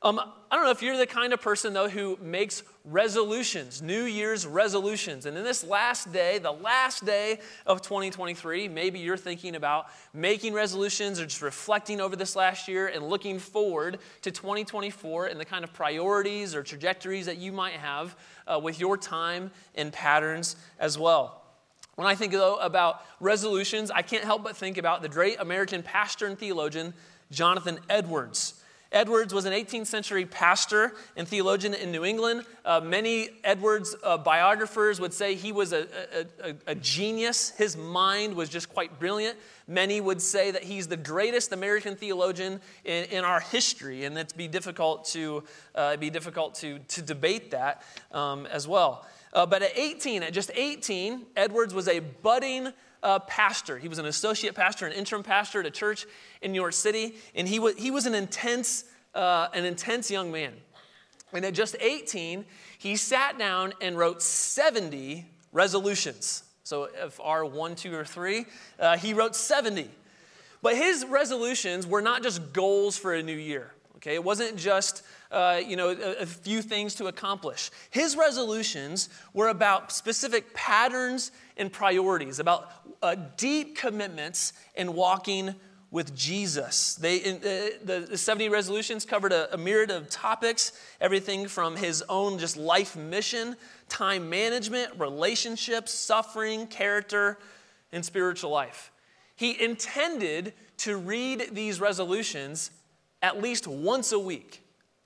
Um, I don't know if you're the kind of person, though, who makes resolutions, New Year's resolutions. And in this last day, the last day of 2023, maybe you're thinking about making resolutions or just reflecting over this last year and looking forward to 2024 and the kind of priorities or trajectories that you might have uh, with your time and patterns as well. When I think, though, about resolutions, I can't help but think about the great American pastor and theologian, Jonathan Edwards. Edwards was an 18th century pastor and theologian in New England. Uh, many Edwards uh, biographers would say he was a, a, a, a, genius. His mind was just quite brilliant. Many would say that he's the greatest American theologian in, in our history, and it'd be difficult to, uh, be difficult to, to debate that um, as well. Uh, but at 18, at just 18, Edwards was a budding uh, pastor. He was an associate pastor, an interim pastor at a church in New York City, and he was, he was an, intense, uh, an intense young man. And at just 18, he sat down and wrote 70 resolutions. So if R one, two, or three, uh, he wrote 70. But his resolutions were not just goals for a new year. Okay, it wasn't just uh, you know, a, a, few things to accomplish. His resolutions were about specific patterns and priorities, about uh, deep commitments in walking with Jesus. They, in, uh, the, the 70 resolutions covered a, a myriad of topics, everything from his own just life mission, time management, relationships, suffering, character, and spiritual life. He intended to read these resolutions at least once a week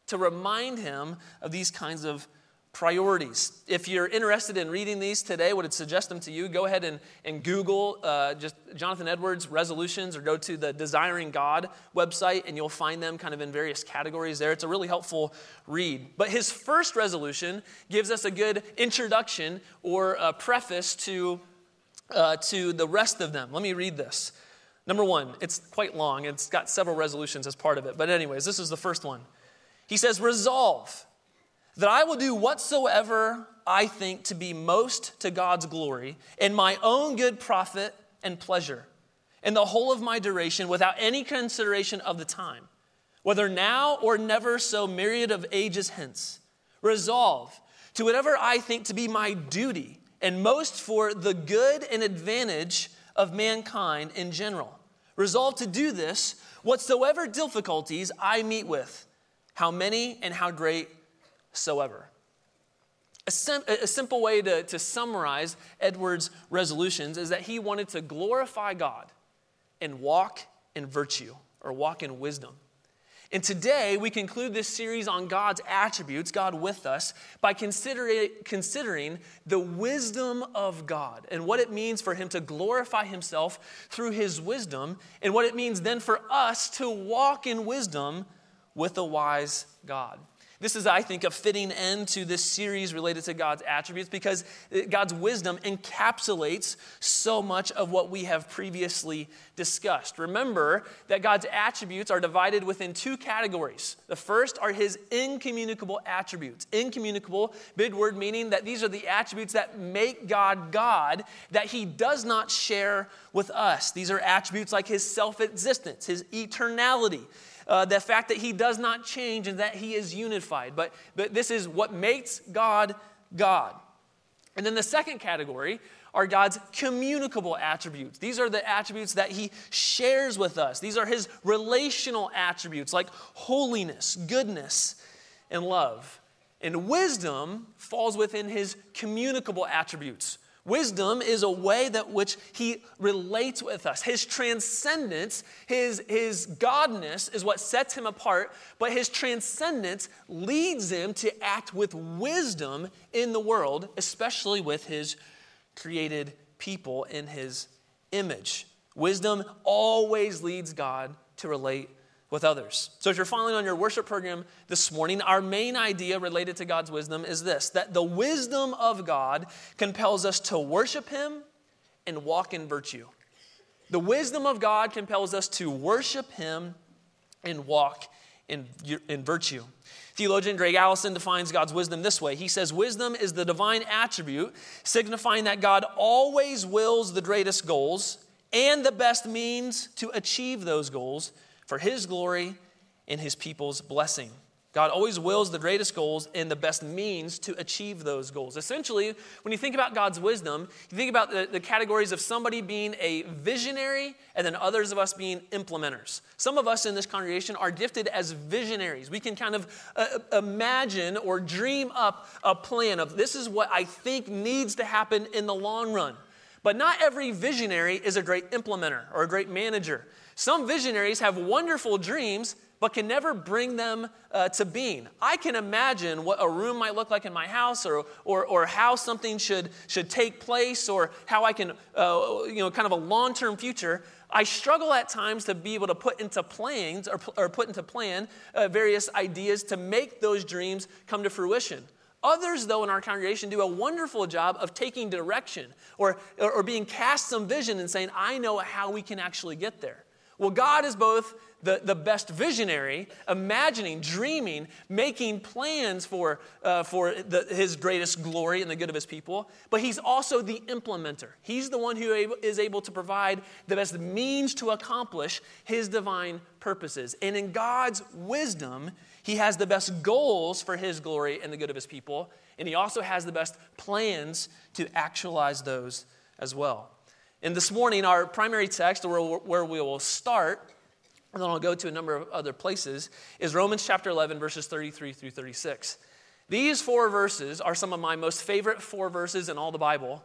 to remind him of these kinds of priorities. If you're interested in reading these today, would suggest them to you, go ahead and, and Google uh, just Jonathan Edwards resolutions or go to the Desiring God website and you'll find them kind of in various categories there. It's a really helpful read. But his first resolution gives us a good introduction or a preface to, uh, to the rest of them. Let me read this. Number one, it's quite long, it's got several resolutions as part of it. But, anyways, this is the first one. He says, Resolve that I will do whatsoever I think to be most to God's glory in my own good profit and pleasure, in the whole of my duration, without any consideration of the time, whether now or never so myriad of ages hence. Resolve to whatever I think to be my duty and most for the good and advantage of mankind in general. Resolve to do this whatsoever difficulties I meet with how many and how great soever. A, sim- a, simple way to, to summarize Edward's resolutions is that he wanted to glorify God and walk in virtue or walk in wisdom. And today we conclude this series on God's attributes, God with us, by considering, considering the wisdom of God and what it means for Him to glorify Himself through His wisdom, and what it means then for us to walk in wisdom with a wise God. This is, I think, a fitting end to this series related to God's attributes because God's wisdom encapsulates so much of what we have previously discussed. Remember that God's attributes are divided within two categories. The first are his incommunicable attributes. Incommunicable, big word meaning that these are the attributes that make God God that he does not share with us. These are attributes like his self existence, his eternality uh, the fact that he does not change and that he is unified. But, but this is what makes God God. And then the second category are God's communicable attributes. These are the attributes that he shares with us. These are his relational attributes like holiness, goodness, and love. And wisdom falls within his communicable attributes. Wisdom is a way that which he relates with us. His transcendence, his, his godness is what sets him apart, but his transcendence leads him to act with wisdom in the world, especially with his created people in his image. Wisdom always leads God to relate with others. So, if you're following on your worship program this morning, our main idea related to God's wisdom is this that the wisdom of God compels us to worship Him and walk in virtue. The wisdom of God compels us to worship Him and walk in, in virtue. Theologian Greg Allison defines God's wisdom this way. He says, Wisdom is the divine attribute signifying that God always wills the greatest goals and the best means to achieve those goals for his glory and his people's blessing. God always wills the greatest goals and the best means to achieve those goals. Essentially, when you think about God's wisdom, you think about the, the, categories of somebody being a visionary and then others of us being implementers. Some of us in this congregation are gifted as visionaries. We can kind of uh, imagine or dream up a plan of this is what I think needs to happen in the long run. But not every visionary is a great implementer or a great manager. Some visionaries have wonderful dreams, but can never bring them uh, to being. I can imagine what a room might look like in my house or, or, or how something should, should take place or how I can, uh, you know, kind of a long term future. I struggle at times to be able to put into plans or, or put into plan uh, various ideas to make those dreams come to fruition. Others, though, in our congregation do a wonderful job of taking direction or, or being cast some vision and saying, I know how we can actually get there. Well, God is both the, the best visionary, imagining, dreaming, making plans for, uh, for the, his greatest glory and the good of his people. But he's also the implementer. He's the one who is able to provide the best means to accomplish his divine purposes. And in God's wisdom, he has the best goals for his glory and the good of his people. And he also has the best plans to actualize those as well. And this morning, our primary text, where, we will start, and then I'll go to a number of other places, is Romans chapter 11, verses 33 through 36. These four verses are some of my most favorite four verses in all the Bible.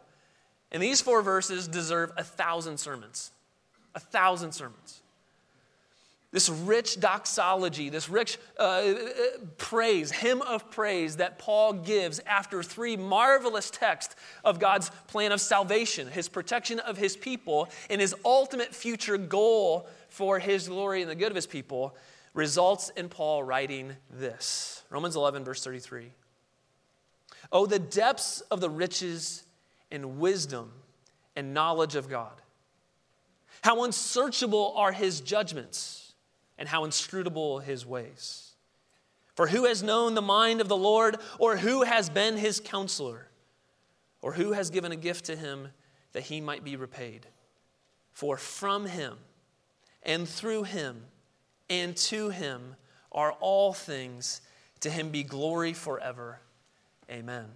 And these four verses deserve a thousand sermons. A thousand sermons. This rich doxology, this rich uh, praise, hymn of praise that Paul gives after three marvelous texts of God's plan of salvation, his protection of his people, and his ultimate future goal for his glory and the good of his people, results in Paul writing this Romans 11, verse 33. Oh, the depths of the riches and wisdom and knowledge of God! How unsearchable are his judgments! And how inscrutable his ways. For who has known the mind of the Lord, or who has been his counselor, or who has given a gift to him that he might be repaid? For from him, and through him, and to him are all things. To him be glory forever. Amen.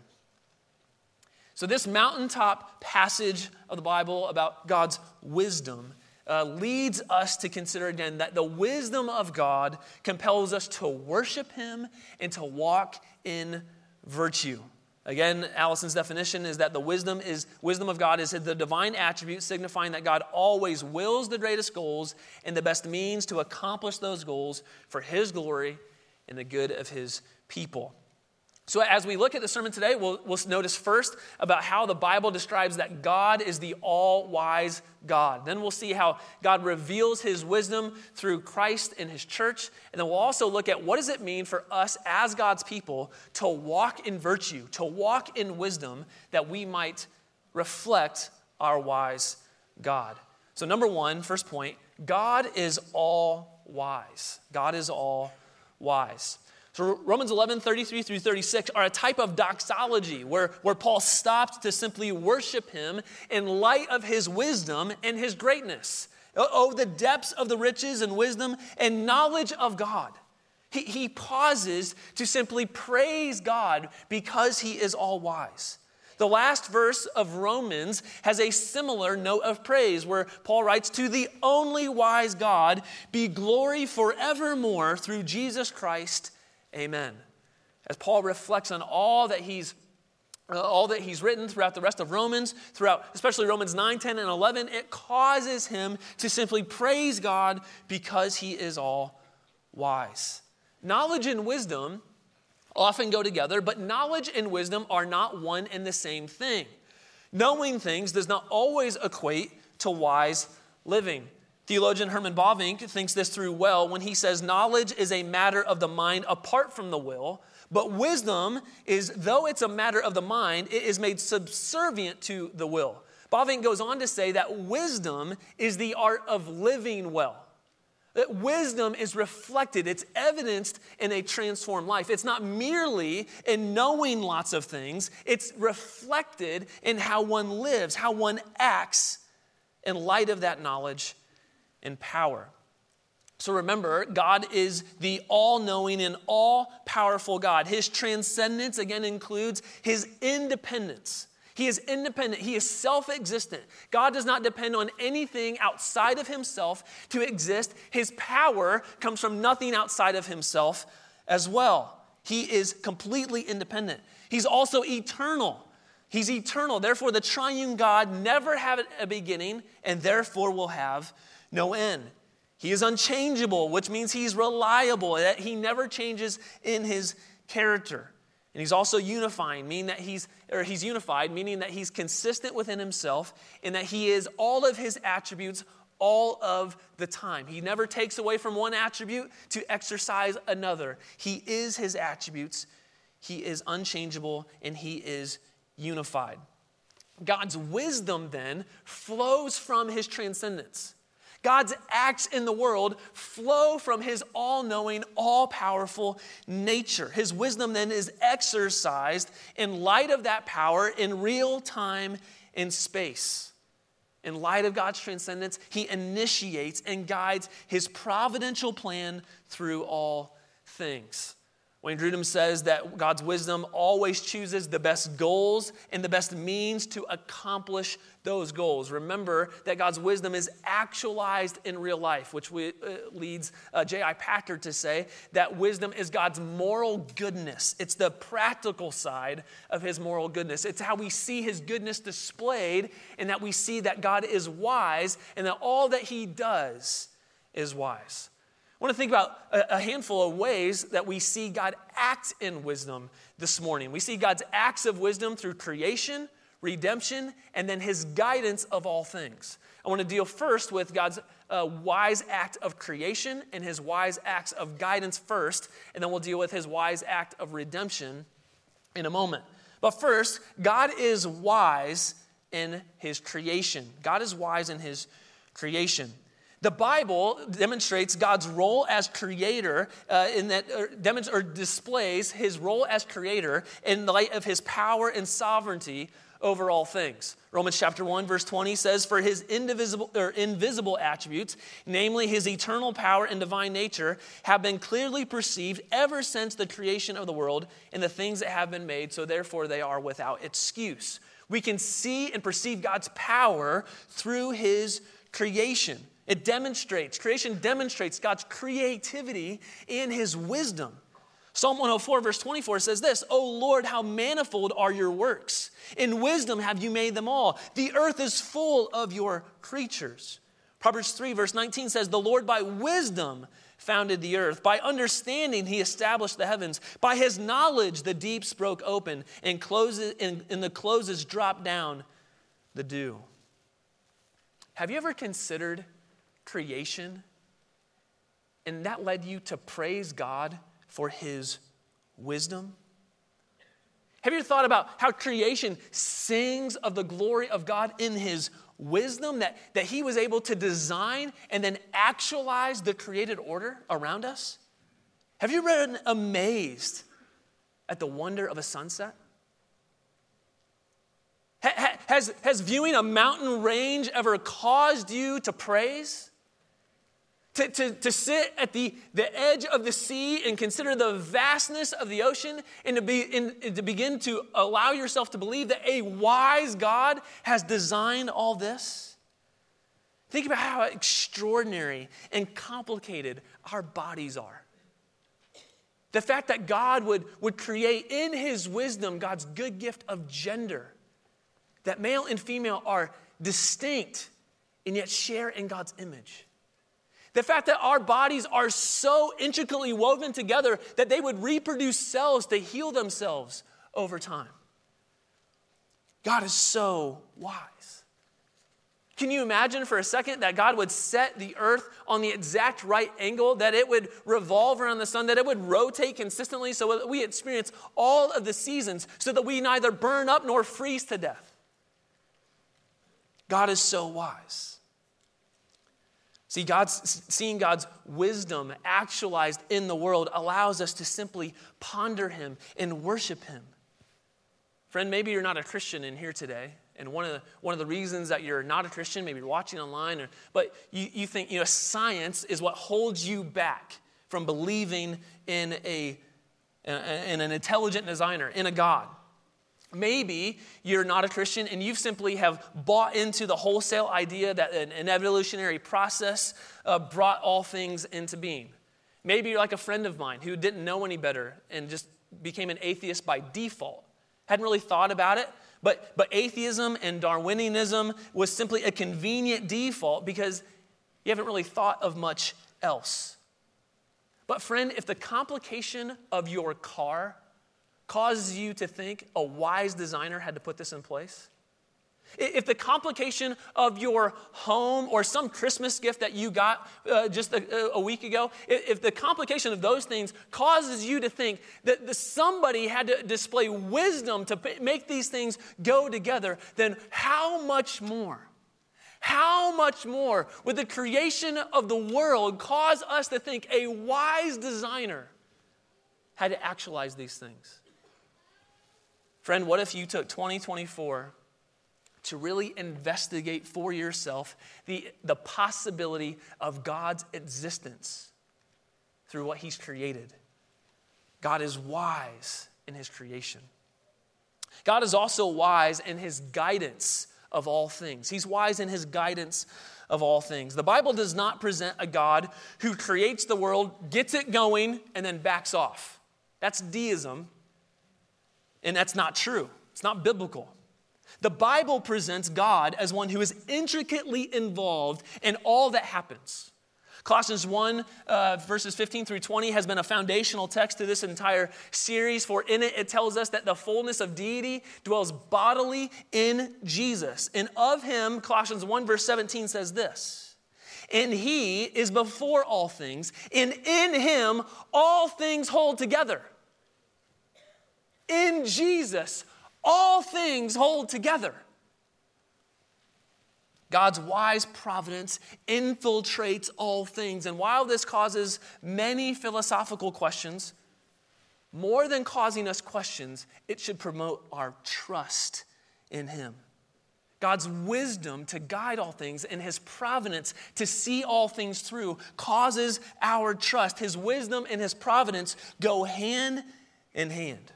So, this mountaintop passage of the Bible about God's wisdom uh, leads us to consider again that the wisdom of God compels us to worship Him and to walk in virtue. Again, Allison's definition is that the wisdom is wisdom of God is the divine attribute signifying that God always wills the greatest goals and the best means to accomplish those goals for his glory and the good of his people. So, as we look at the sermon today, we'll, we'll notice first about how the Bible describes that God is the all wise God. Then we'll see how God reveals his wisdom through Christ and his church. And then we'll also look at what does it mean for us as God's people to walk in virtue, to walk in wisdom, that we might reflect our wise God. So, number one, first point God is all wise. God is all wise. So Romans 11, 33 through 36 are a type of doxology where, where Paul stopped to simply worship him in light of his wisdom and his greatness. Oh, the depths of the riches and wisdom and knowledge of God. He, he pauses to simply praise God because he is all wise. The last verse of Romans has a similar note of praise where Paul writes, To the only wise God be glory forevermore through Jesus Christ Amen. As Paul reflects on all that he's uh, all that he's written throughout the rest of Romans, throughout especially Romans 9, 10, and 11, it causes him to simply praise God because he is all wise. Knowledge and wisdom often go together, but knowledge and wisdom are not one and the same thing. Knowing things does not always equate to wise living. Theologian Herman Bavinck thinks this through well when he says, Knowledge is a matter of the mind apart from the will, but wisdom is, though it's a matter of the mind, it is made subservient to the will. Bavinck goes on to say that wisdom is the art of living well. That wisdom is reflected, it's evidenced in a transformed life. It's not merely in knowing lots of things, it's reflected in how one lives, how one acts in light of that knowledge and power. So remember, God is the all knowing and all powerful God. His transcendence, again, includes his independence. He is independent. He is self existent. God does not depend on anything outside of himself to exist. His power comes from nothing outside of himself as well. He is completely independent. He's also eternal. He's eternal. Therefore, the triune God never had a beginning and therefore will have no end. He is unchangeable, which means he's reliable, that he never changes in his character. And he's also unifying, meaning that he's or he's unified, meaning that he's consistent within himself and that he is all of his attributes all of the time. He never takes away from one attribute to exercise another. He is his attributes, he is unchangeable, and he is unified. God's wisdom then flows from his transcendence. God's acts in the world flow from his all knowing, all powerful nature. His wisdom then is exercised in light of that power in real time and space. In light of God's transcendence, he initiates and guides his providential plan through all things. Wayne Grudem says that God's wisdom always chooses the best goals and the best means to accomplish those goals. Remember that God's wisdom is actualized in real life, which we, uh, leads uh, J.I. Packer to say that wisdom is God's moral goodness. It's the practical side of his moral goodness. It's how we see his goodness displayed, and that we see that God is wise and that all that he does is wise. I want to think about a handful of ways that we see God act in wisdom this morning. We see God's acts of wisdom through creation, redemption, and then his guidance of all things. I want to deal first with God's uh, wise act of creation and his wise acts of guidance first, and then we'll deal with his wise act of redemption in a moment. But first, God is wise in his creation. God is wise in his creation. The Bible demonstrates God's role as creator uh, in that, or, demonstrates, or displays his role as creator in the light of his power and sovereignty over all things. Romans chapter 1 verse 20 says for his indivisible or invisible attributes, namely his eternal power and divine nature, have been clearly perceived ever since the creation of the world and the things that have been made, so therefore they are without excuse. We can see and perceive God's power through his creation. It demonstrates, creation demonstrates God's creativity in his wisdom. Psalm 104, verse 24 says this O Lord, how manifold are your works! In wisdom have you made them all. The earth is full of your creatures. Proverbs 3, verse 19 says, The Lord by wisdom founded the earth. By understanding, he established the heavens. By his knowledge, the deeps broke open, and, closes, and, and the closes dropped down the dew. Have you ever considered creation, and that led you to praise God for his wisdom? Have you thought about how creation sings of the glory of God in his wisdom that, that he was able to design and then actualize the created order around us? Have you been amazed at the wonder of a sunset? has, has viewing a mountain range ever caused you to praise? To, to, to sit at the, the edge of the sea and consider the vastness of the ocean and to, be, in, to begin to allow yourself to believe that a wise God has designed all this? Think about how extraordinary and complicated our bodies are. The fact that God would, would create in His wisdom God's good gift of gender, that male and female are distinct and yet share in God's image. The fact that our bodies are so intricately woven together that they would reproduce cells to heal themselves over time. God is so wise. Can you imagine for a second that God would set the earth on the exact right angle, that it would revolve around the sun, that it would rotate consistently so that we experience all of the seasons so that we neither burn up nor freeze to death? God is so wise. See, God's, seeing God's wisdom actualized in the world allows us to simply ponder Him and worship Him. Friend, maybe you're not a Christian in here today. And one of, the, one of the reasons that you're not a Christian, maybe you're watching online, or, but you, you think, you know, science is what holds you back from believing in a and an intelligent designer, in a God. Maybe you're not a Christian and you simply have bought into the wholesale idea that an, evolutionary process uh, brought all things into being. Maybe you're like a friend of mine who didn't know any better and just became an atheist by default. Hadn't really thought about it, but, but atheism and Darwinianism was simply a convenient default because you haven't really thought of much else. But, friend, if the complication of your car causes you to think a wise designer had to put this in place, if the complication of your home or some Christmas gift that you got uh, just a, a, week ago, if the complication of those things causes you to think that the, somebody had to display wisdom to make these things go together, then how much more? How much more would the creation of the world cause us to think a wise designer had to actualize these things? Friend, what if you took 2024 to really investigate for yourself the, the possibility of God's existence through what He's created? God is wise in His creation. God is also wise in His guidance of all things. He's wise in His guidance of all things. The Bible does not present a God who creates the world, gets it going, and then backs off. That's deism and that's not true, it's not biblical. The Bible presents God as one who is intricately involved in all that happens. Colossians 1, uh, verses 15 through 20, has been a foundational text to this entire series, for in it it tells us that the fullness of deity dwells bodily in Jesus. And of him, Colossians 1, verse 17 says this And he is before all things, and in him all things hold together in Jesus, all things hold together. God's wise providence infiltrates all things. And while this causes many philosophical questions, more than causing us questions, it should promote our trust in Him. God's wisdom to guide all things and His providence to see all things through causes our trust. His wisdom and His providence go hand in hand.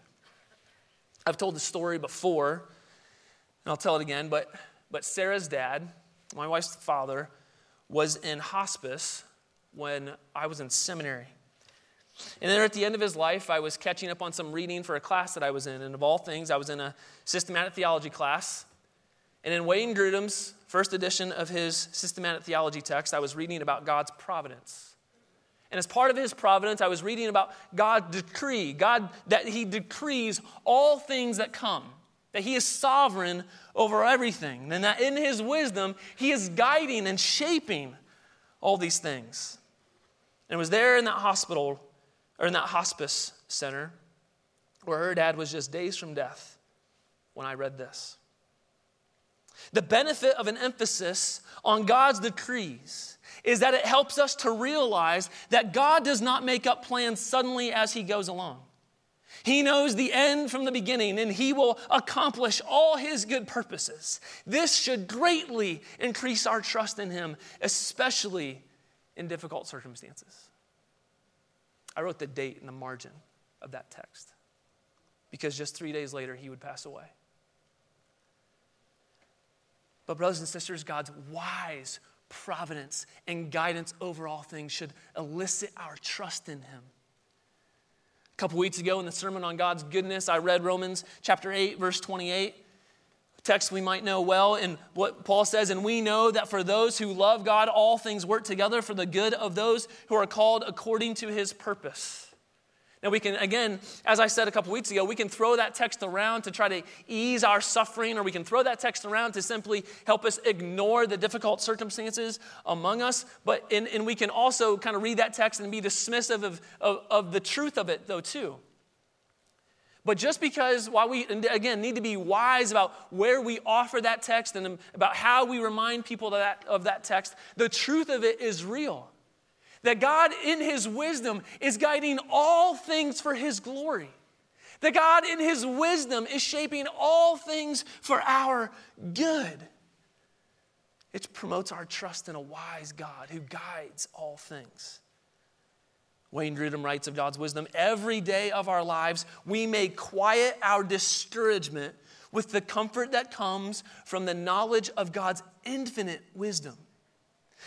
I've told the story before, and I'll tell it again, but, but Sarah's dad, my wife's father, was in hospice when I was in seminary. And then at the end of his life, I was catching up on some reading for a class that I was in. And of all things, I was in a systematic theology class. And in Wayne Grudem's first edition of his systematic theology text, I was reading about God's providence. And as part of his providence, I was reading about God's decree, God, that he decrees all things that come, that he is sovereign over everything, and that in his wisdom, he is guiding and shaping all these things. And it was there in that hospital, or in that hospice center, where her dad was just days from death when I read this. The benefit of an emphasis on God's decrees is that it helps us to realize that God does not make up plans suddenly as He goes along. He knows the end from the beginning and He will accomplish all His good purposes. This should greatly increase our trust in Him, especially in difficult circumstances. I wrote the date in the margin of that text because just three days later He would pass away. But, brothers and sisters, God's wise, providence and guidance over all things should elicit our trust in him. A couple weeks ago in the sermon on God's goodness, I read Romans chapter 8, verse 28, text we might know well. And what Paul says, and we know that for those who love God, all things work together for the good of those who are called according to his purpose. Now, we can, again, as I said a couple weeks ago, we can throw that text around to try to ease our suffering, or we can throw that text around to simply help us ignore the difficult circumstances among us. But, and, and we can also kind of read that text and be dismissive of, of, of the truth of it, though, too. But just because, while we, again, need to be wise about where we offer that text and about how we remind people of that, of that text, the truth of it is real that God, in His wisdom, is guiding all things for His glory. That God, in His wisdom, is shaping all things for our good. It promotes our trust in a wise God who guides all things. Wayne Grudem writes of God's wisdom every day of our lives, we may quiet our discouragement with the comfort that comes from the knowledge of God's infinite wisdom.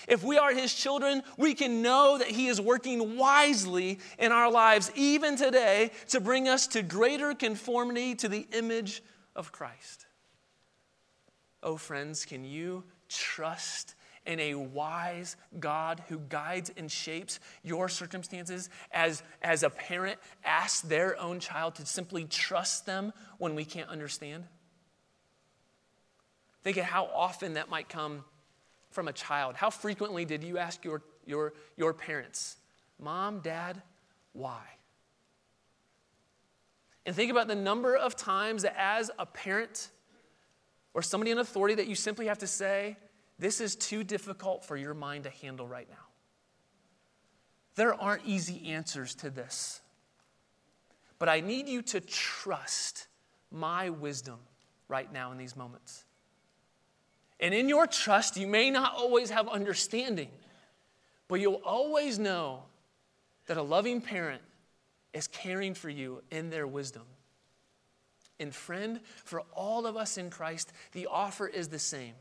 If we are His children, we can know that He is working wisely in our lives, even today, to bring us to greater conformity to the image of Christ. Oh, friends, can you trust in a wise God who guides and shapes your circumstances as, as a parent asks their own child to simply trust them when we can't understand? Think of how often that might come from a child. How frequently did you ask your, your, your parents, Mom, Dad, why? And think about the number of times that as a parent or somebody in authority that you simply have to say, This is too difficult for your mind to handle right now. There aren't easy answers to this. But I need you to trust my wisdom right now in these moments. And in your trust, you may not always have understanding, but you'll always know that a loving parent is caring for you in their wisdom. And, friend, for all of us in Christ, the offer is the same.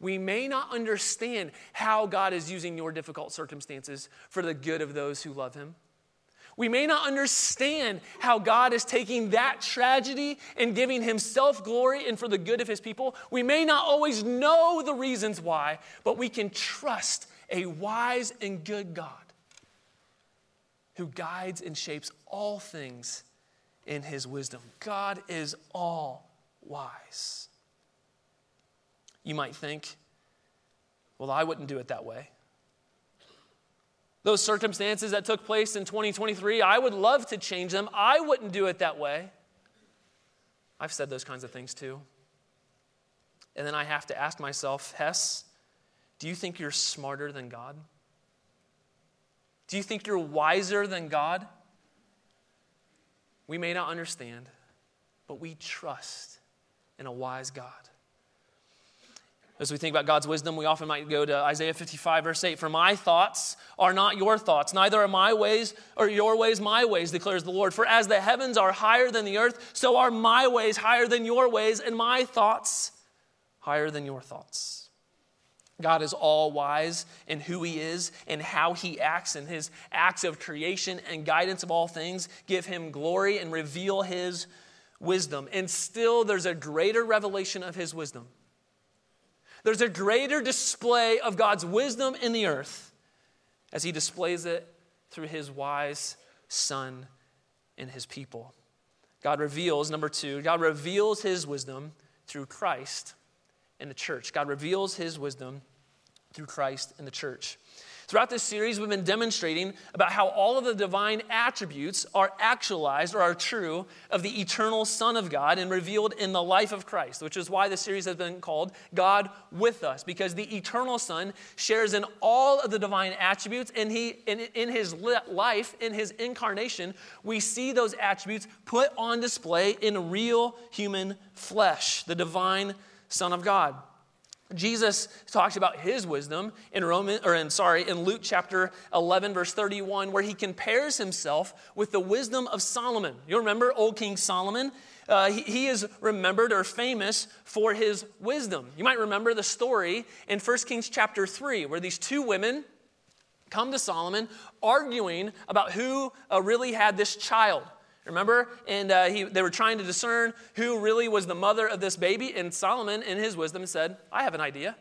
We may not understand how God is using your difficult circumstances for the good of those who love Him. We may not understand how God is taking that tragedy and giving Himself glory and for the good of His people. We may not always know the reasons why, but we can trust a wise and good God who guides and shapes all things in His wisdom. God is all wise. You might think, well, I wouldn't do it that way those circumstances that took place in 2023, I would love to change them. I wouldn't do it that way. I've said those kinds of things too. And then I have to ask myself, Hess, do you think you're smarter than God? Do you think you're wiser than God? We may not understand, but we trust in a wise God. As we think about God's wisdom, we often might go to Isaiah 55, verse 8 For my thoughts are not your thoughts, neither are my ways or your ways my ways, declares the Lord. For as the heavens are higher than the earth, so are my ways higher than your ways, and my thoughts higher than your thoughts. God is all wise in who He is and how He acts, and His acts of creation and guidance of all things give Him glory and reveal His wisdom. And still, there's a greater revelation of His wisdom there's a greater display of God's wisdom in the earth as he displays it through his wise son and his people. God reveals, number two, God reveals his wisdom through Christ in the church. God reveals his wisdom through Christ in the church. Throughout this series, we've been demonstrating about how all of the divine attributes are actualized or are true of the eternal Son of God and revealed in the life of Christ, which is why the series has been called God with Us, because the eternal Son shares in all of the divine attributes, and he, in, in his life, in his incarnation, we see those attributes put on display in real human flesh, the divine Son of God. Jesus talks about his wisdom in Roman or in sorry in Luke chapter 11 verse 31 where he compares himself with the wisdom of Solomon. You remember old King Solomon? Uh, he, he, is remembered or famous for his wisdom. You might remember the story in 1 Kings chapter 3 where these two women come to Solomon arguing about who uh, really had this child. Remember? And uh, he, they were trying to discern who really was the mother of this baby. And Solomon, in his wisdom, said, I have an idea.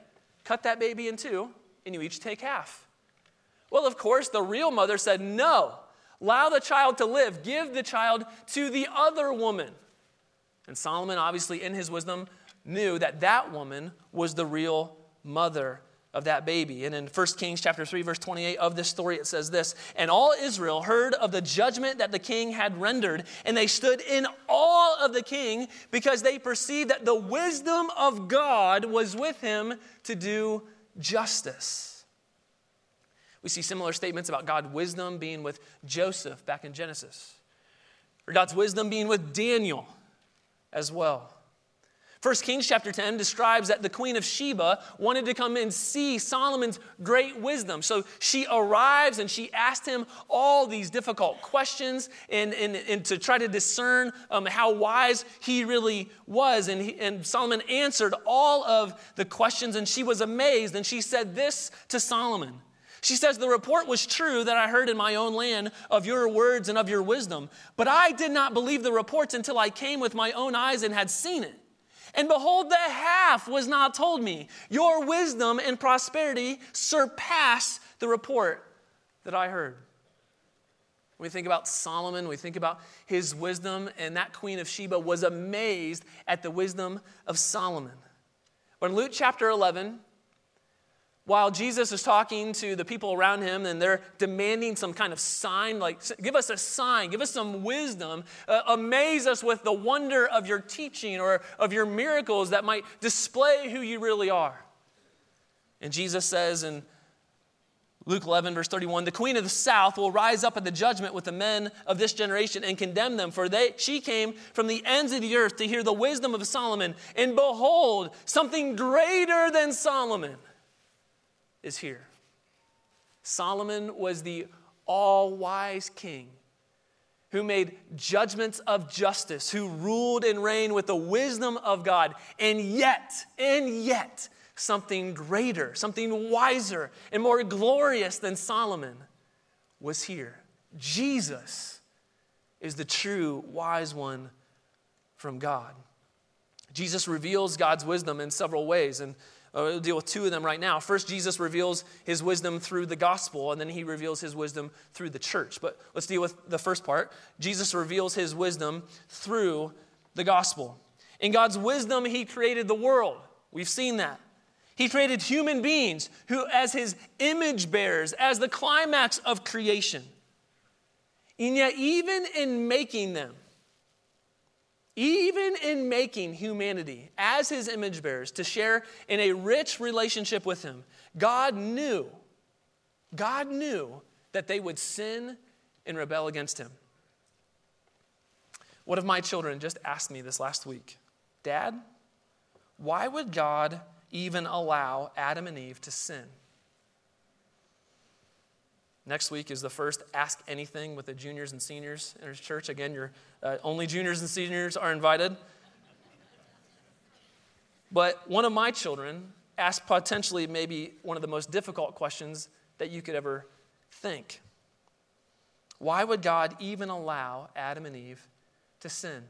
Cut that baby in two, and you each take half. Well, of course, the real mother said, No, allow the child to live. Give the child to the other woman. And Solomon, obviously, in his wisdom, knew that that woman was the real mother of that baby. And in 1 Kings chapter 3 verse 28 of this story it says this, and all Israel heard of the judgment that the king had rendered, and they stood in awe of the king because they perceived that the wisdom of God was with him to do justice. We see similar statements about God's wisdom being with Joseph back in Genesis, or God's wisdom being with Daniel as well. 1 Kings chapter 10 describes that the queen of Sheba wanted to come and see Solomon's great wisdom. So she arrives and she asked him all these difficult questions and, and, and to try to discern um, how wise he really was. And, he, and Solomon answered all of the questions and she was amazed. And she said this to Solomon. She says, The report was true that I heard in my own land of your words and of your wisdom, but I did not believe the reports until I came with my own eyes and had seen it. And behold, the half was not told me. Your wisdom and prosperity surpass the report that I heard. We think about Solomon, we think about his wisdom, and that queen of Sheba was amazed at the wisdom of Solomon. When Luke chapter 11, while Jesus is talking to the people around him and they're demanding some kind of sign, like, give us a sign, give us some wisdom, uh, amaze us with the wonder of your teaching or of your miracles that might display who you really are. And Jesus says in Luke 11, verse 31, the queen of the south will rise up at the judgment with the men of this generation and condemn them, for they, she came from the ends of the earth to hear the wisdom of Solomon. And behold, something greater than Solomon is here. Solomon was the all wise king who made judgments of justice, who ruled and reigned with the wisdom of God. And yet, and yet, something greater, something wiser, and more glorious than Solomon was here. Jesus is the true wise one from God. Jesus reveals God's wisdom in several ways. And uh, we'll deal with two of them right now. First, Jesus reveals his wisdom through the gospel, and then he reveals his wisdom through the church. But let's deal with the first part. Jesus reveals his wisdom through the gospel. In God's wisdom, he created the world. We've seen that. He created human beings who, as his image bearers, as the climax of creation. And yet, even in making them, even in making humanity as his image bearers to share in a rich relationship with him, God knew, God knew that they would sin and rebel against him. One of my children just asked me this last week Dad, why would God even allow Adam and Eve to sin? Next week is the first Ask Anything with the juniors and seniors in our church. Again, your uh, only juniors and seniors are invited. But one of my children asked potentially maybe one of the most difficult questions that you could ever think. Why would God even allow Adam and Eve to sin?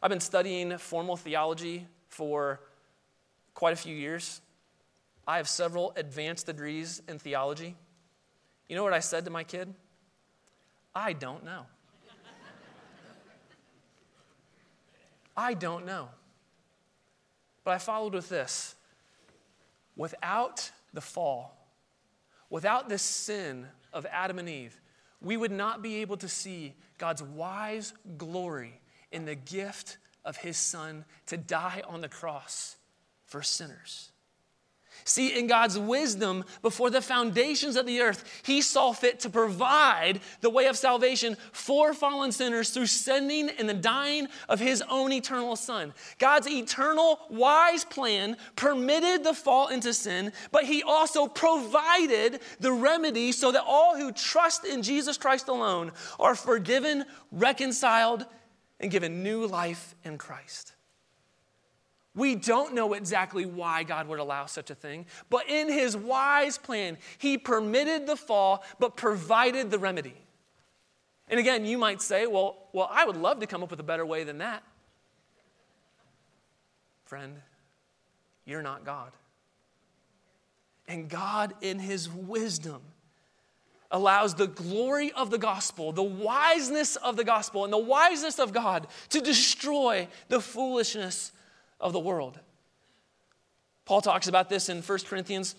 I've been studying formal theology for quite a few years. I have several advanced degrees in theology. You know what I said to my kid? I don't know. I don't know. But I followed with this without the fall, without this sin of Adam and Eve, we would not be able to see God's wise glory in the gift of his son to die on the cross for sinners. See, in God's wisdom, before the foundations of the earth, He saw fit to provide the way of salvation for fallen sinners through sending and the dying of His own eternal Son. God's eternal, wise plan permitted the fall into sin, but He also provided the remedy so that all who trust in Jesus Christ alone are forgiven, reconciled, and given new life in Christ. We don't know exactly why God would allow such a thing, but in his wise plan, he permitted the fall, but provided the remedy. And again, you might say, well, well, I would love to come up with a better way than that. Friend, you're not God. And God, in his wisdom, allows the glory of the gospel, the wiseness of the gospel, and the wiseness of God to destroy the foolishness of the world. Paul talks about this in 1 Corinthians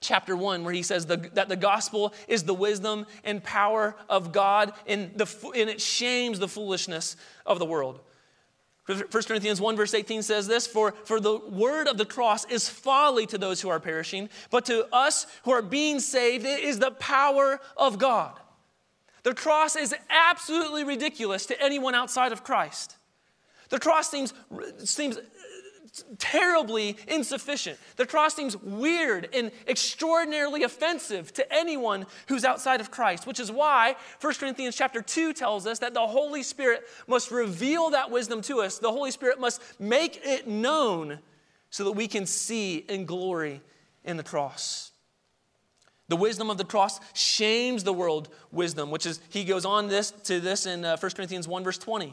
chapter 1 where he says the, that the gospel is the wisdom and power of God and, the, and it shames the foolishness of the world. 1 Corinthians 1 verse 18 says this, for, for the word of the cross is folly to those who are perishing, but to us who are being saved, it is the power of God. The cross is absolutely ridiculous to anyone outside of Christ. The cross seems, seems terribly insufficient. The cross seems weird and extraordinarily offensive to anyone who's outside of Christ, which is why 1 Corinthians chapter 2 tells us that the Holy Spirit must reveal that wisdom to us. The Holy Spirit must make it known so that we can see and glory in the cross. The wisdom of the cross shames the world wisdom, which is, he goes on this, to this in uh, 1 Corinthians 1, verse 20.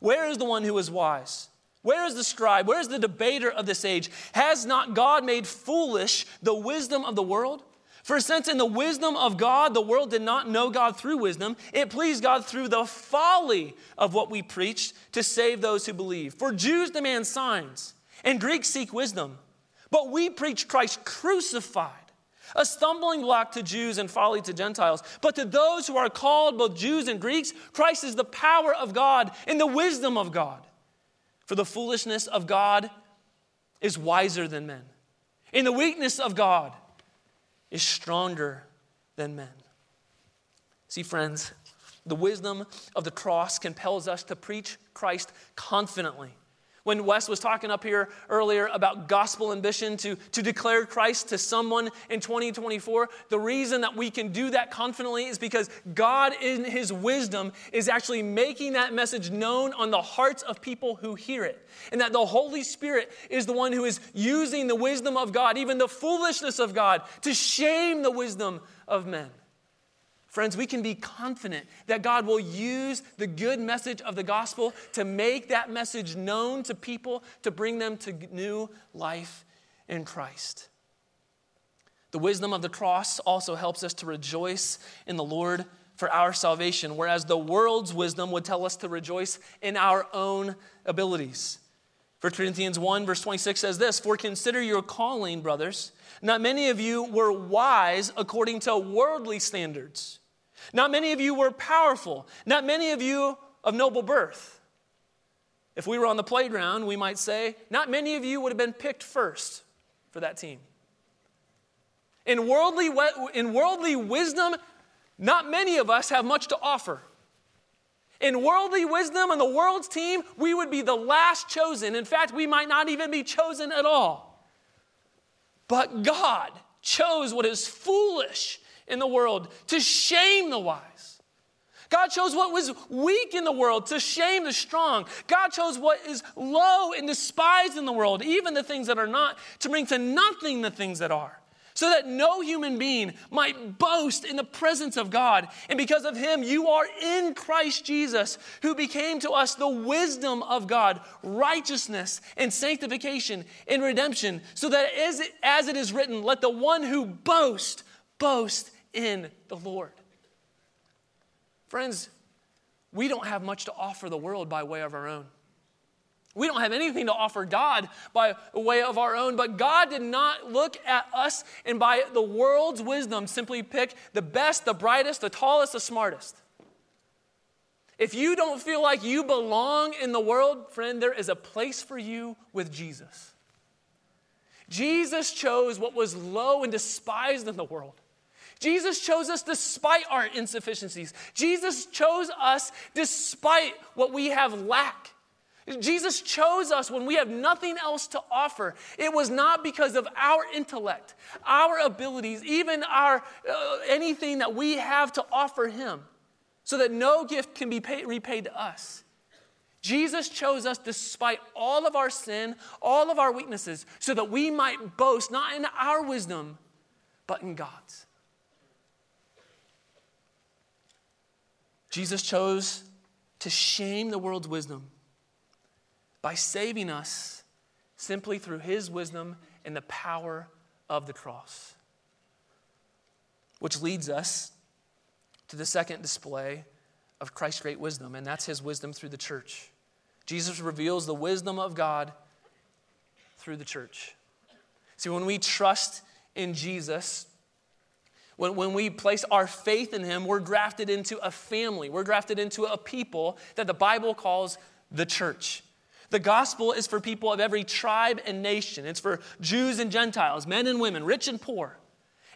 Where is the one who is wise? Where is the scribe? Where is the debater of this age? Has not God made foolish the wisdom of the world? For since in the wisdom of God, the world did not know God through wisdom, it pleased God through the folly of what we preached to save those who believe. For Jews demand signs, and Greeks seek wisdom. But we preach Christ crucified, a stumbling block to Jews and folly to Gentiles. But to those who are called, both Jews and Greeks, Christ is the power of God and the wisdom of God. For the foolishness of God is wiser than men, and the weakness of God is stronger than men. See, friends, the wisdom of the cross compels us to preach Christ confidently when Wes was talking up here earlier about gospel ambition to, to declare Christ to someone in 2024, the reason that we can do that confidently is because God, in His wisdom, is actually making that message known on the hearts of people who hear it. And that the Holy Spirit is the one who is using the wisdom of God, even the foolishness of God, to shame the wisdom of men. Friends, we can be confident that God will use the good message of the gospel to make that message known to people, to bring them to new life in Christ. The wisdom of the cross also helps us to rejoice in the Lord for our salvation, whereas the world's wisdom would tell us to rejoice in our own abilities. 1 Corinthians 1, verse 26 says this For consider your calling, brothers. Not many of you were wise according to worldly standards. Not many of you were powerful. Not many of you of noble birth. If we were on the playground, we might say, not many of you would have been picked first for that team. In worldly, in worldly wisdom, not many of us have much to offer. In worldly wisdom on the world's team, we would be the last chosen. In fact, we might not even be chosen at all. But God chose what is foolish in the world to shame the wise. God chose what was weak in the world to shame the strong. God chose what is low and despised in the world, even the things that are not, to bring to nothing the things that are, so that no human being might boast in the presence of God. And because of him, you are in Christ Jesus, who became to us the wisdom of God, righteousness and sanctification and redemption, so that as it, is written, let the one who boast boast in the Lord. Friends, we don't have much to offer the world by way of our own. We don't have anything to offer God by way of our own, but God did not look at us and by the world's wisdom simply pick the best, the brightest, the tallest, the smartest. If you don't feel like you belong in the world, friend, there is a place for you with Jesus. Jesus chose what was low and despised in the world Jesus chose us despite our insufficiencies. Jesus chose us despite what we have lack. Jesus chose us when we have nothing else to offer. It was not because of our intellect, our abilities, even our uh, anything that we have to offer him, so that no gift can be paid, repaid to us. Jesus chose us despite all of our sin, all of our weaknesses, so that we might boast not in our wisdom, but in God's. Jesus chose to shame the world's wisdom by saving us simply through his wisdom and the power of the cross. Which leads us to the second display of Christ's great wisdom, and that's his wisdom through the church. Jesus reveals the wisdom of God through the church. See, when we trust in Jesus, when, when we place our faith in Him, we're grafted into a family, we're grafted into a people that the Bible calls the church. The gospel is for people of every tribe and nation. It's for Jews and Gentiles, men and women, rich and poor.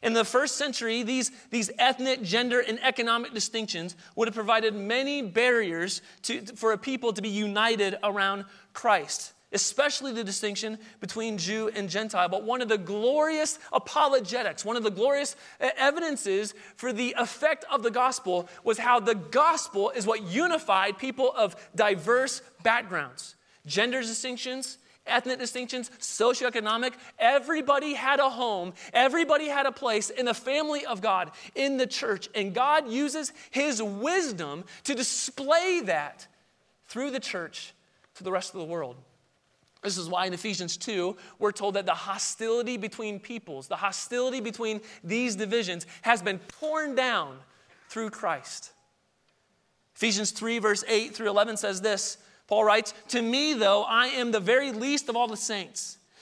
In the first century, these, these ethnic, gender, and economic distinctions would have provided many barriers to, for a people to be united around Christ, especially the distinction between Jew and Gentile. But one of the glorious apologetics, one of the glorious uh, evidences for the effect of the gospel was how the gospel is what unified people of diverse backgrounds. Gender distinctions, ethnic distinctions, socioeconomic. Everybody had a home, everybody had a place in the family of God, in the church. And God uses His wisdom to display that through the church to the rest of the world. This is why in Ephesians 2, we're told that the hostility between peoples, the hostility between these divisions, has been torn down through Christ. Ephesians 3, verse 8 through 11 says this Paul writes, To me, though, I am the very least of all the saints.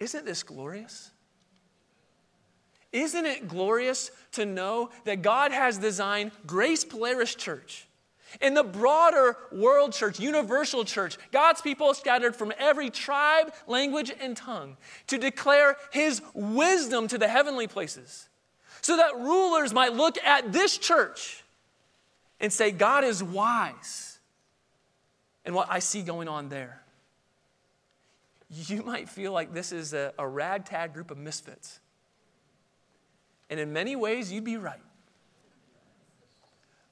Isn't this glorious? Isn't it glorious to know that God has designed Grace Polaris Church? In the broader world church, universal church, God's people scattered from every tribe, language, and tongue to declare his wisdom to the heavenly places so that rulers might look at this church and say, God is wise in what I see going on there. You might feel like this is a, a ragtag group of misfits. And in many ways, you'd be right.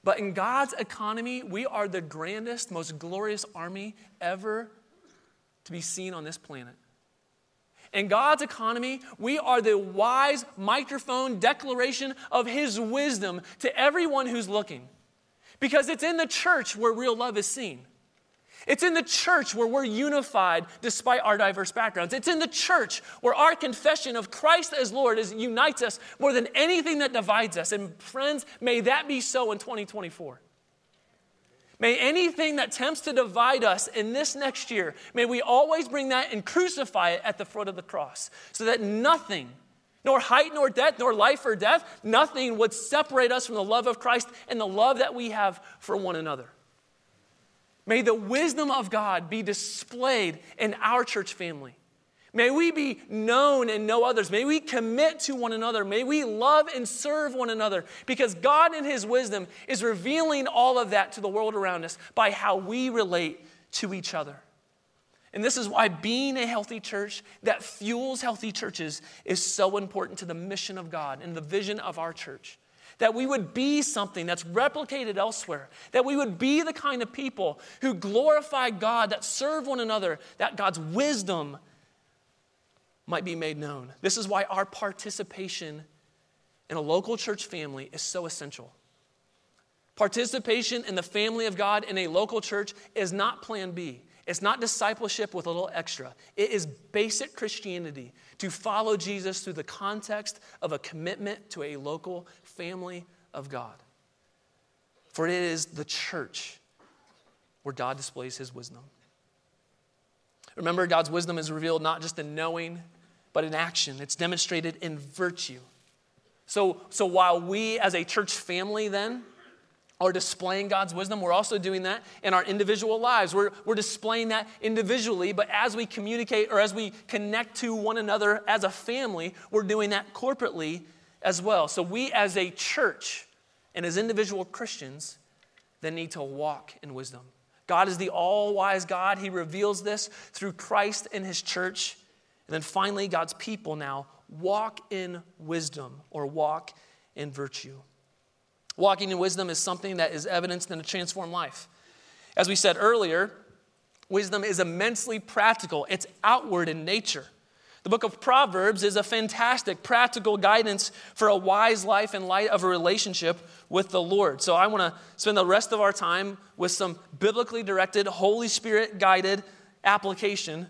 But in God's economy, we are the grandest, most glorious army ever to be seen on this planet. In God's economy, we are the wise microphone declaration of His wisdom to everyone who's looking. Because it's in the church where real love is seen. It's in the church where we're unified despite our diverse backgrounds. It's in the church where our confession of Christ as Lord is, unites us more than anything that divides us. And friends, may that be so in 2024. May anything that tempts to divide us in this next year, may we always bring that and crucify it at the foot of the cross so that nothing, nor height, nor depth, nor life or death, nothing would separate us from the love of Christ and the love that we have for one another. May the wisdom of God be displayed in our church family. May we be known and know others. May we commit to one another. May we love and serve one another because God, in His wisdom, is revealing all of that to the world around us by how we relate to each other. And this is why being a healthy church that fuels healthy churches is so important to the mission of God and the vision of our church that we would be something that's replicated elsewhere, that we would be the kind of people who glorify God, that serve one another, that God's wisdom might be made known. This is why our participation in a local church family is so essential. Participation in the family of God in a local church is not plan B. It's not discipleship with a little extra. It is basic Christianity to follow Jesus through the context of a commitment to a local family of God. For it is the church where God displays his wisdom. Remember, God's wisdom is revealed not just in knowing, but in action. It's demonstrated in virtue. So, so while we as a church family then are displaying God's wisdom, we're also doing that in our individual lives. We're, we're displaying that individually, but as we communicate or as we connect to one another as a family, we're doing that corporately as well. So we as a church and as individual Christians then need to walk in wisdom. God is the all wise God. He reveals this through Christ and his church. And then finally, God's people now walk in wisdom or walk in virtue. Walking in wisdom is something that is evidenced in a transformed life. As we said earlier, wisdom is immensely practical, it's outward in nature. The book of Proverbs is a fantastic practical guidance for a wise life in light of a relationship with the Lord. So I want to spend the rest of our time with some biblically directed, Holy Spirit guided application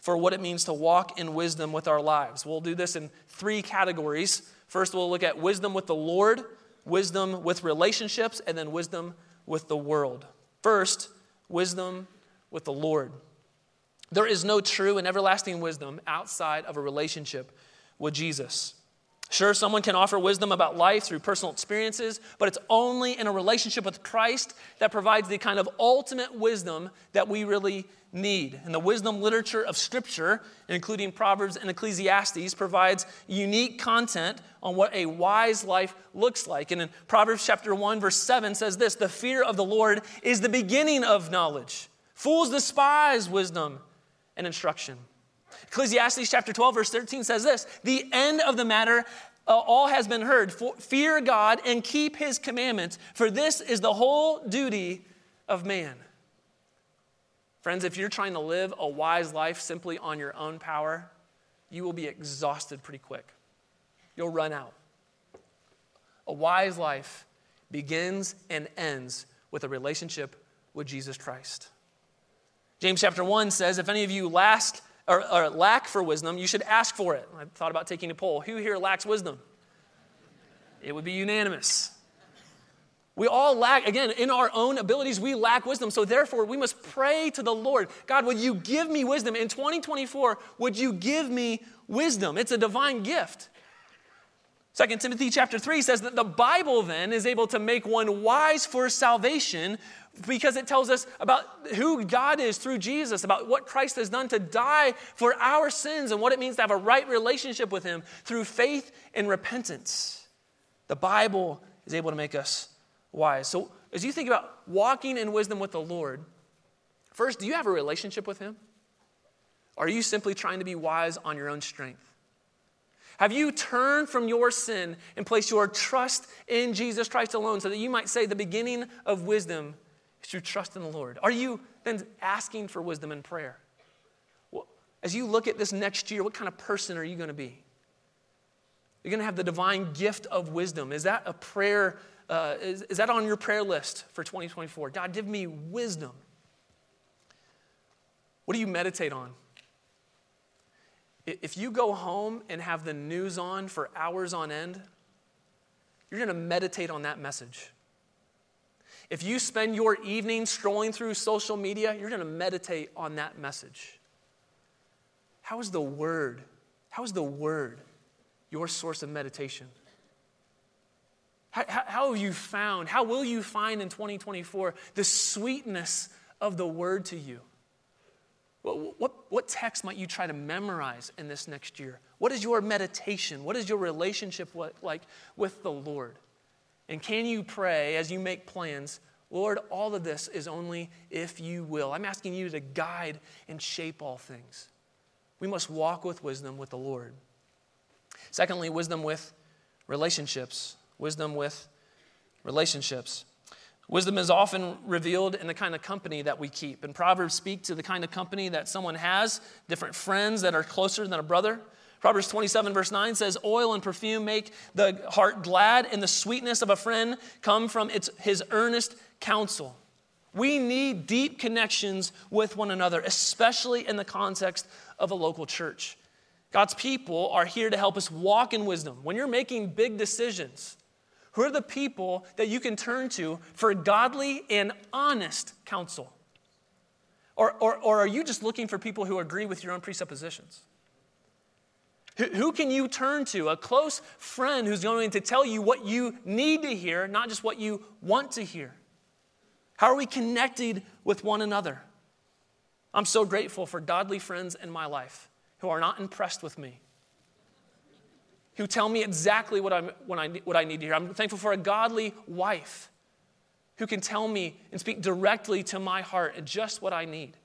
for what it means to walk in wisdom with our lives. We'll do this in three categories. First, we'll look at wisdom with the Lord, wisdom with relationships, and then wisdom with the world. First, wisdom with the Lord. There is no true and everlasting wisdom outside of a relationship with Jesus. Sure, someone can offer wisdom about life through personal experiences, but it's only in a relationship with Christ that provides the kind of ultimate wisdom that we really need. And the wisdom literature of Scripture, including Proverbs and Ecclesiastes, provides unique content on what a wise life looks like. And in Proverbs chapter 1, verse 7 says this The fear of the Lord is the beginning of knowledge. Fools despise wisdom and instruction. Ecclesiastes chapter 12, verse 13 says this The end of the matter uh, all has been heard. For, fear God and keep his commandments, for this is the whole duty of man. Friends, if you're trying to live a wise life simply on your own power, you will be exhausted pretty quick. You'll run out. A wise life begins and ends with a relationship with Jesus Christ. James chapter 1 says, If any of you last or, or lack for wisdom, you should ask for it. I thought about taking a poll. Who here lacks wisdom? It would be unanimous. We all lack, again, in our own abilities, we lack wisdom. So therefore, we must pray to the Lord God, would you give me wisdom? In 2024, would you give me wisdom? It's a divine gift. 2 Timothy chapter 3 says that the Bible then is able to make one wise for salvation because it tells us about who God is through Jesus, about what Christ has done to die for our sins and what it means to have a right relationship with Him through faith and repentance. The Bible is able to make us wise. So, as you think about walking in wisdom with the Lord, first, do you have a relationship with Him? Or are you simply trying to be wise on your own strength? Have you turned from your sin and placed your trust in Jesus Christ alone so that you might say the beginning of wisdom is through trust in the Lord? Are you then asking for wisdom in prayer? Well, as you look at this next year, what kind of person are you going to be? You're going to have the divine gift of wisdom. Is that a prayer? Uh, is, is that on your prayer list for 2024? God, give me wisdom. What do you meditate on? If you go home and have the news on for hours on end, you're going to meditate on that message. If you spend your evening strolling through social media, you're going to meditate on that message. How is the Word? How is the Word your source of meditation? How, how, how, have you found, how will you find in 2024 the sweetness of the Word to you? What, what, what text might you try to memorize in this next year? What is your meditation? What is your relationship like with the Lord? And can you pray as you make plans? Lord, all of this is only if you will. I'm asking you to guide and shape all things. We must walk with wisdom with the Lord. Secondly, wisdom with relationships. Wisdom with relationships. Wisdom is often revealed in the kind of company that we keep. And Proverbs speak to the kind of company that someone has, different friends that are closer than a brother. Proverbs 27, verse 9 says, Oil and perfume make the heart glad, and the sweetness of a friend come from its, his earnest counsel. We need deep connections with one another, especially in the context of a local church. God's people are here to help us walk in wisdom. When you're making big decisions, who are the people that you can turn to for godly and honest counsel? Or, or, or are you just looking for people who agree with your own presuppositions? Who can you turn to? A close friend who's going to tell you what you need to hear, not just what you want to hear. How are we connected with one another? I'm so grateful for godly friends in my life who are not impressed with me, who tell me exactly what, I'm, what, I, what I need to hear. I'm thankful for a godly wife who can tell me and speak directly to my heart and just what I need.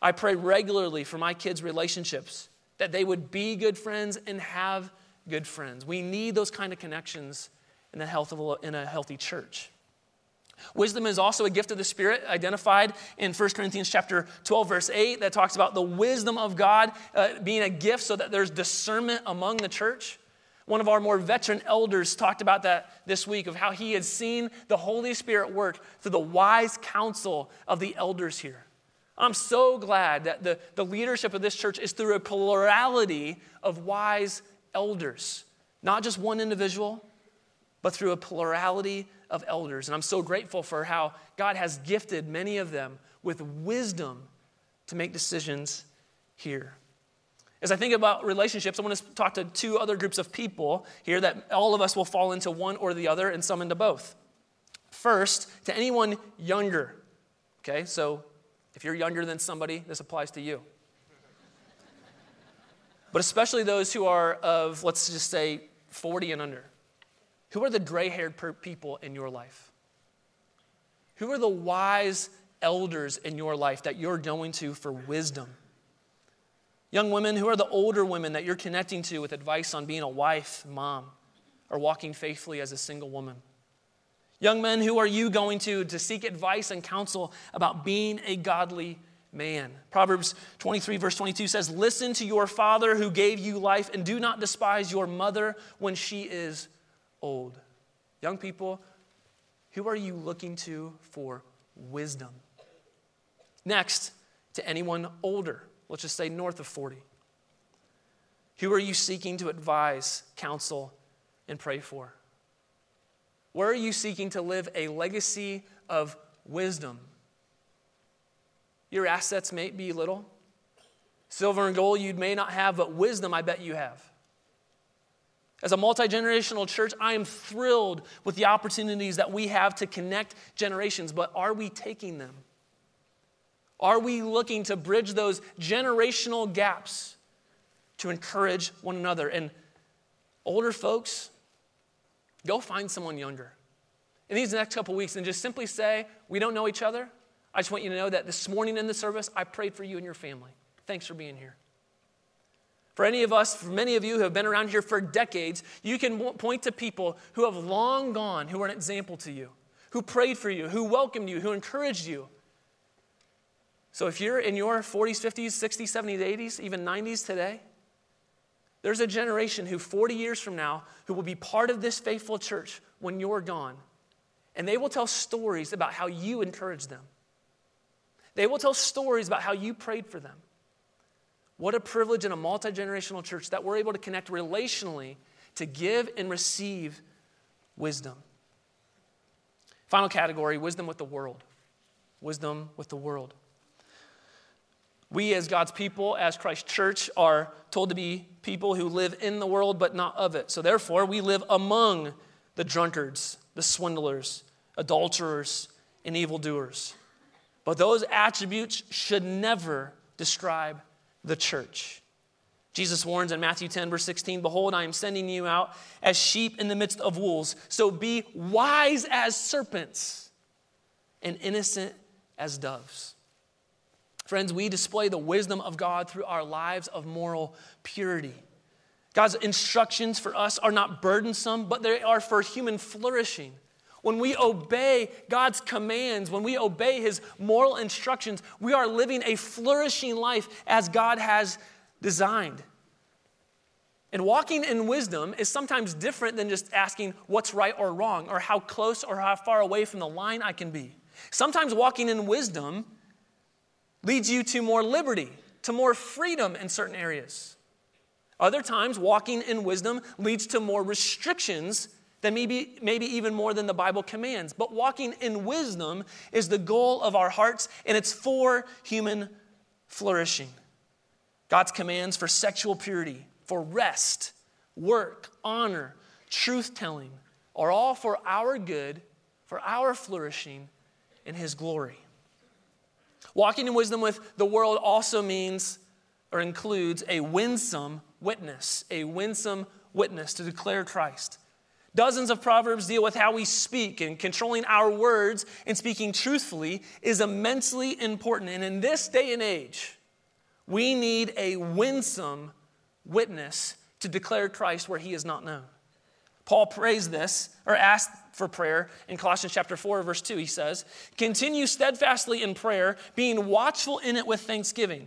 I pray regularly for my kids' relationships that they would be good friends and have good friends. We need those kind of connections in health of in a healthy church. Wisdom is also a gift of the Spirit, identified in 1 Corinthians chapter 12, verse 8, that talks about the wisdom of God uh, being a gift so that there's discernment among the church. One of our more veteran elders talked about that this week of how he had seen the Holy Spirit work through the wise counsel of the elders here. I'm so glad that the, the leadership of this church is through a plurality of wise elders not just one individual, but through a plurality of elders. And I'm so grateful for how God has gifted many of them with wisdom to make decisions here. As I think about relationships, I want to talk to two other groups of people here that all of us will fall into one or the other and some into both. First, to anyone younger. Okay, so if you're younger than somebody, this applies to you. But especially those who are of, let's just say, 40 and under. Who are the gray haired people in your life? Who are the wise elders in your life that you're going to for wisdom? Young women, who are the older women that you're connecting to with advice on being a wife, mom, or walking faithfully as a single woman? Young men, who are you going to to seek advice and counsel about being a godly man? Proverbs 23, verse 22 says, Listen to your father who gave you life, and do not despise your mother when she is old. Young people, who are you looking to for wisdom? Next, to anyone older let's just say north of 40. Who are you seeking to advise, counsel, and pray for? Where are you seeking to live a legacy of wisdom? Your assets may be little. Silver and gold you may not have, but wisdom I bet you have. As a multi generational church, I am thrilled with the opportunities that we have to connect generations, but are we taking them? Are we looking to bridge those generational gaps to encourage one another? And older folks, go find someone younger. In these next couple weeks, and just simply say, We don't know each other. I just want you to know that this morning in the service, I prayed for you and your family. Thanks for being here. For any of us, for many of you who have been around here for decades, you can point to people who have long gone, who are an example to you, who prayed for you, who welcomed you, who encouraged you, so if you're in your 40s, 50s, 60s, 70s, 80s, even 90s today, there's a generation who 40 years from now who will be part of this faithful church when you're gone. And they will tell stories about how you encouraged them. They will tell stories about how you prayed for them. What a privilege in a multi generational church that we're able to connect relationally to give and receive wisdom. Final category wisdom with the world. Wisdom with the world. We, as God's people, as Christ's Church, are told to be people who live in the world but not of it. So, therefore, we live among the drunkards, the swindlers, adulterers, and evildoers. But those attributes should never describe the church. Jesus warns in Matthew 10, verse 16 Behold, I am sending you out as sheep in the midst of wolves. So be wise as serpents and innocent as doves. Friends, we display the wisdom of God through our lives of moral purity. God's instructions for us are not burdensome, but they are for human flourishing. When we obey God's commands, when we obey His moral instructions, we are living a flourishing life as God has designed. And walking in wisdom is sometimes different than just asking what's right or wrong, or how close or how far away from the line I can be. Sometimes walking in wisdom leads you to more liberty, to more freedom in certain areas. Other times, walking in wisdom leads to more restrictions than maybe, maybe even more than the Bible commands. But walking in wisdom is the goal of our hearts, and it's for human flourishing. God's commands for sexual purity, for rest, work, honor, truth telling are all for our good, for our flourishing, in His glory. Walking in wisdom with the world also means or includes a winsome witness, a winsome witness to declare Christ. Dozens of proverbs deal with how we speak, and controlling our words and speaking truthfully is immensely important. And in this day and age, we need a winsome witness to declare Christ where he is not known. Paul prays this, or asks for prayer in Colossians chapter 4, verse 2. He says, Continue steadfastly in prayer, being watchful in it with thanksgiving.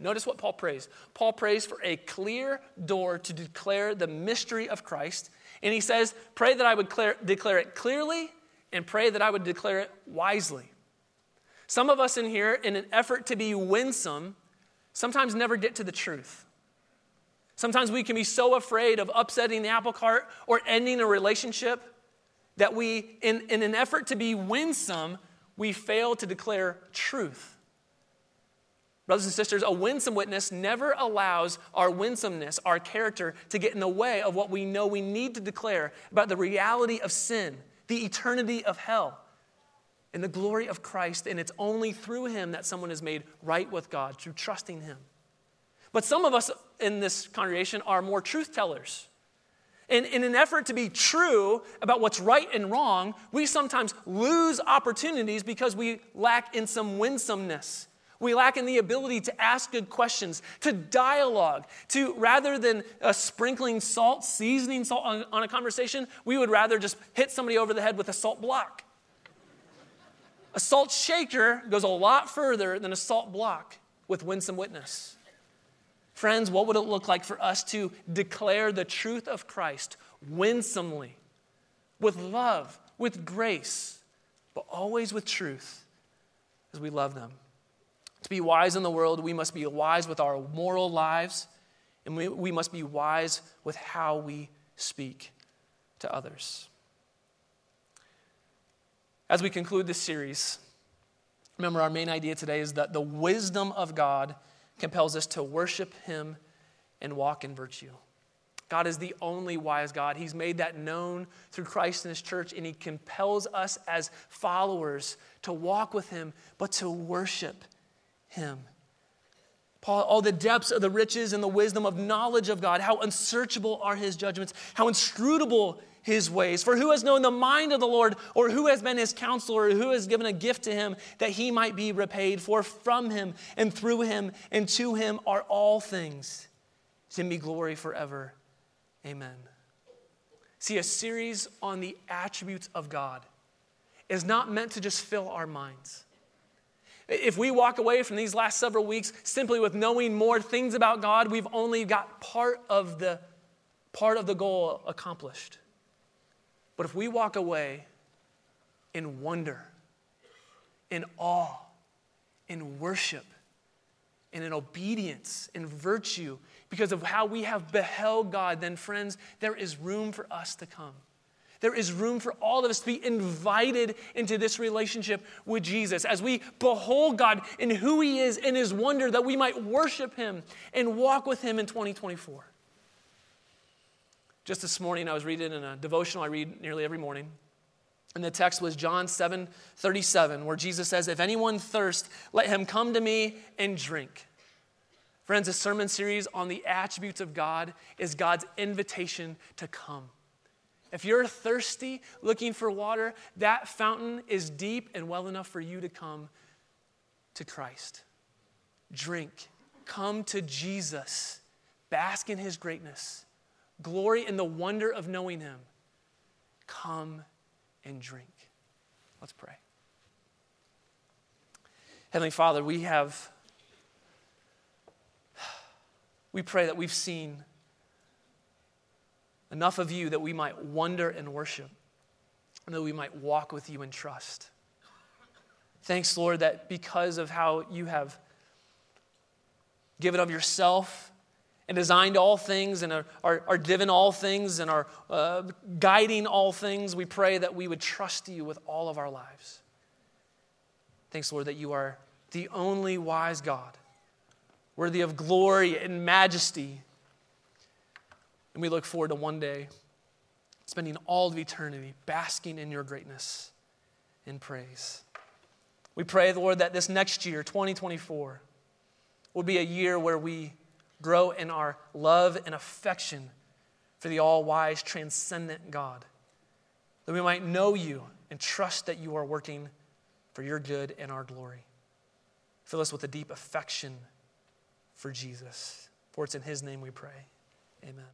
Notice what Paul prays. Paul prays for a clear door to declare the mystery of Christ. And he says, Pray that I would declare, declare it clearly and pray that I would declare it wisely. Some of us in here, in an effort to be winsome, sometimes never get to the truth. Sometimes we can be so afraid of upsetting the apple cart or ending a relationship that we, in, in an effort to be winsome, we fail to declare truth. Brothers and sisters, a winsome witness never allows our winsomeness, our character, to get in the way of what we know we need to declare about the reality of sin, the eternity of hell, and the glory of Christ. And it's only through Him that someone is made right with God, through trusting Him. But some of us in this congregation are more truth tellers. And in an effort to be true about what's right and wrong, we sometimes lose opportunities because we lack in some winsomeness. We lack in the ability to ask good questions, to dialogue, to rather than uh, sprinkling salt, seasoning salt on, on a conversation, we would rather just hit somebody over the head with a salt block. A salt shaker goes a lot further than a salt block with winsome witness. Friends, what would it look like for us to declare the truth of Christ winsomely, with love, with grace, but always with truth as we love them? To be wise in the world, we must be wise with our moral lives, and we, we must be wise with how we speak to others. As we conclude this series, remember our main idea today is that the wisdom of God compels us to worship Him and walk in virtue. God is the only wise God. He's made that known through Christ and His church, and He compels us as followers to walk with Him, but to worship Him. Paul, all the depths of the riches and the wisdom of knowledge of God, how unsearchable are His judgments, how inscrutable his ways. For who has known the mind of the Lord, or who has been his counselor, or who has given a gift to him that he might be repaid? For from him and through him and to him are all things. To him be glory forever. Amen. See, a series on the attributes of God is not meant to just fill our minds. If we walk away from these last several weeks simply with knowing more things about God, we've only got part of the part of the goal accomplished. But if we walk away in wonder, in awe, in worship, and in obedience, in virtue, because of how we have beheld God, then, friends, there is room for us to come. There is room for all of us to be invited into this relationship with Jesus as we behold God in who He is in His wonder that we might worship Him and walk with Him in 2024. Just this morning, I was reading in a devotional I read nearly every morning. And the text was John 7 37, where Jesus says, If anyone thirst, let him come to me and drink. Friends, a sermon series on the attributes of God is God's invitation to come. If you're thirsty, looking for water, that fountain is deep and well enough for you to come to Christ. Drink. Come to Jesus. Bask in his greatness glory in the wonder of knowing Him. Come and drink. Let's pray. Heavenly Father, we have, we pray that we've seen enough of you that we might wonder and worship, and that we might walk with you in trust. Thanks, Lord, that because of how you have given of yourself and designed all things and are, are, given all things and are uh, guiding all things, we pray that we would trust you with all of our lives. Thanks, Lord, that you are the only wise God, worthy of glory and majesty. And we look forward to one day spending all of eternity basking in your greatness and praise. We pray, Lord, that this next year, 2024, will be a year where we grow in our love and affection for the all wise, transcendent God, that we might know you and trust that you are working for your good and our glory. Fill us with a deep affection for Jesus. For it's in his name we pray. Amen.